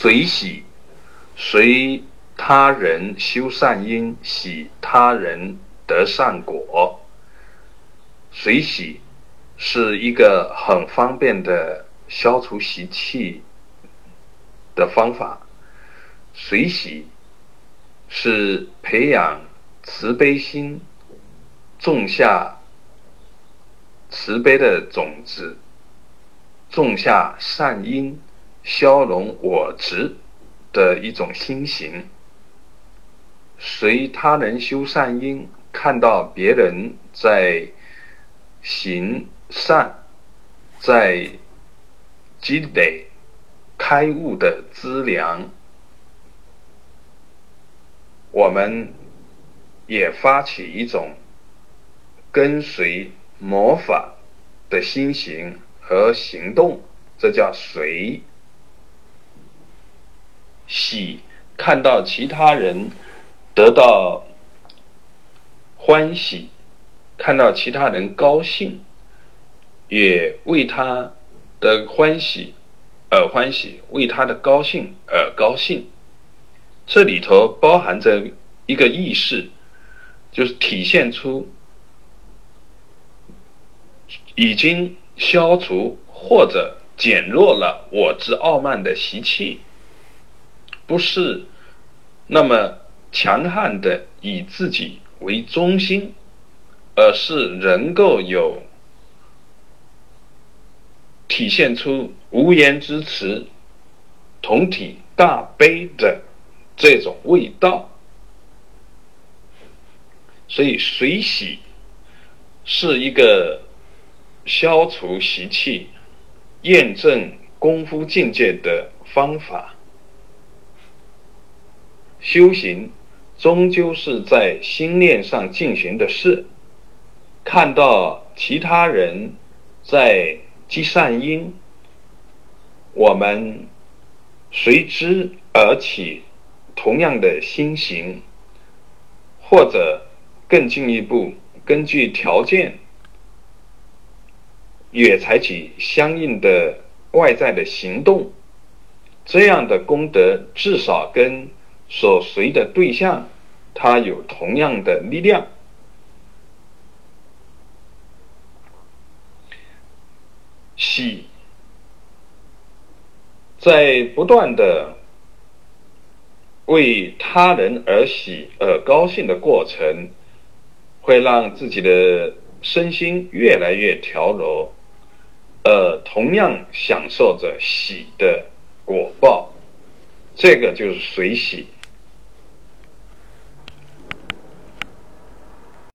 随喜，随他人修善因，喜他人得善果。随喜是一个很方便的消除习气的方法。随喜是培养慈悲心，种下慈悲的种子，种下善因。消融我执的一种心行，随他人修善因，看到别人在行善，在积累开悟的资粮，我们也发起一种跟随模仿的心行和行动，这叫随。喜看到其他人得到欢喜，看到其他人高兴，也为他的欢喜而欢喜，为他的高兴而高兴。这里头包含着一个意识，就是体现出已经消除或者减弱了我之傲慢的习气。不是那么强悍的以自己为中心，而是能够有体现出无言之词、同体大悲的这种味道。所以水洗是一个消除习气、验证功夫境界的方法。修行终究是在心念上进行的事。看到其他人在积善因，我们随之而起同样的心行，或者更进一步，根据条件也采取相应的外在的行动，这样的功德至少跟。所随的对象，它有同样的力量。喜，在不断的为他人而喜而高兴的过程，会让自己的身心越来越调柔，呃，同样享受着喜的果报。这个就是随喜。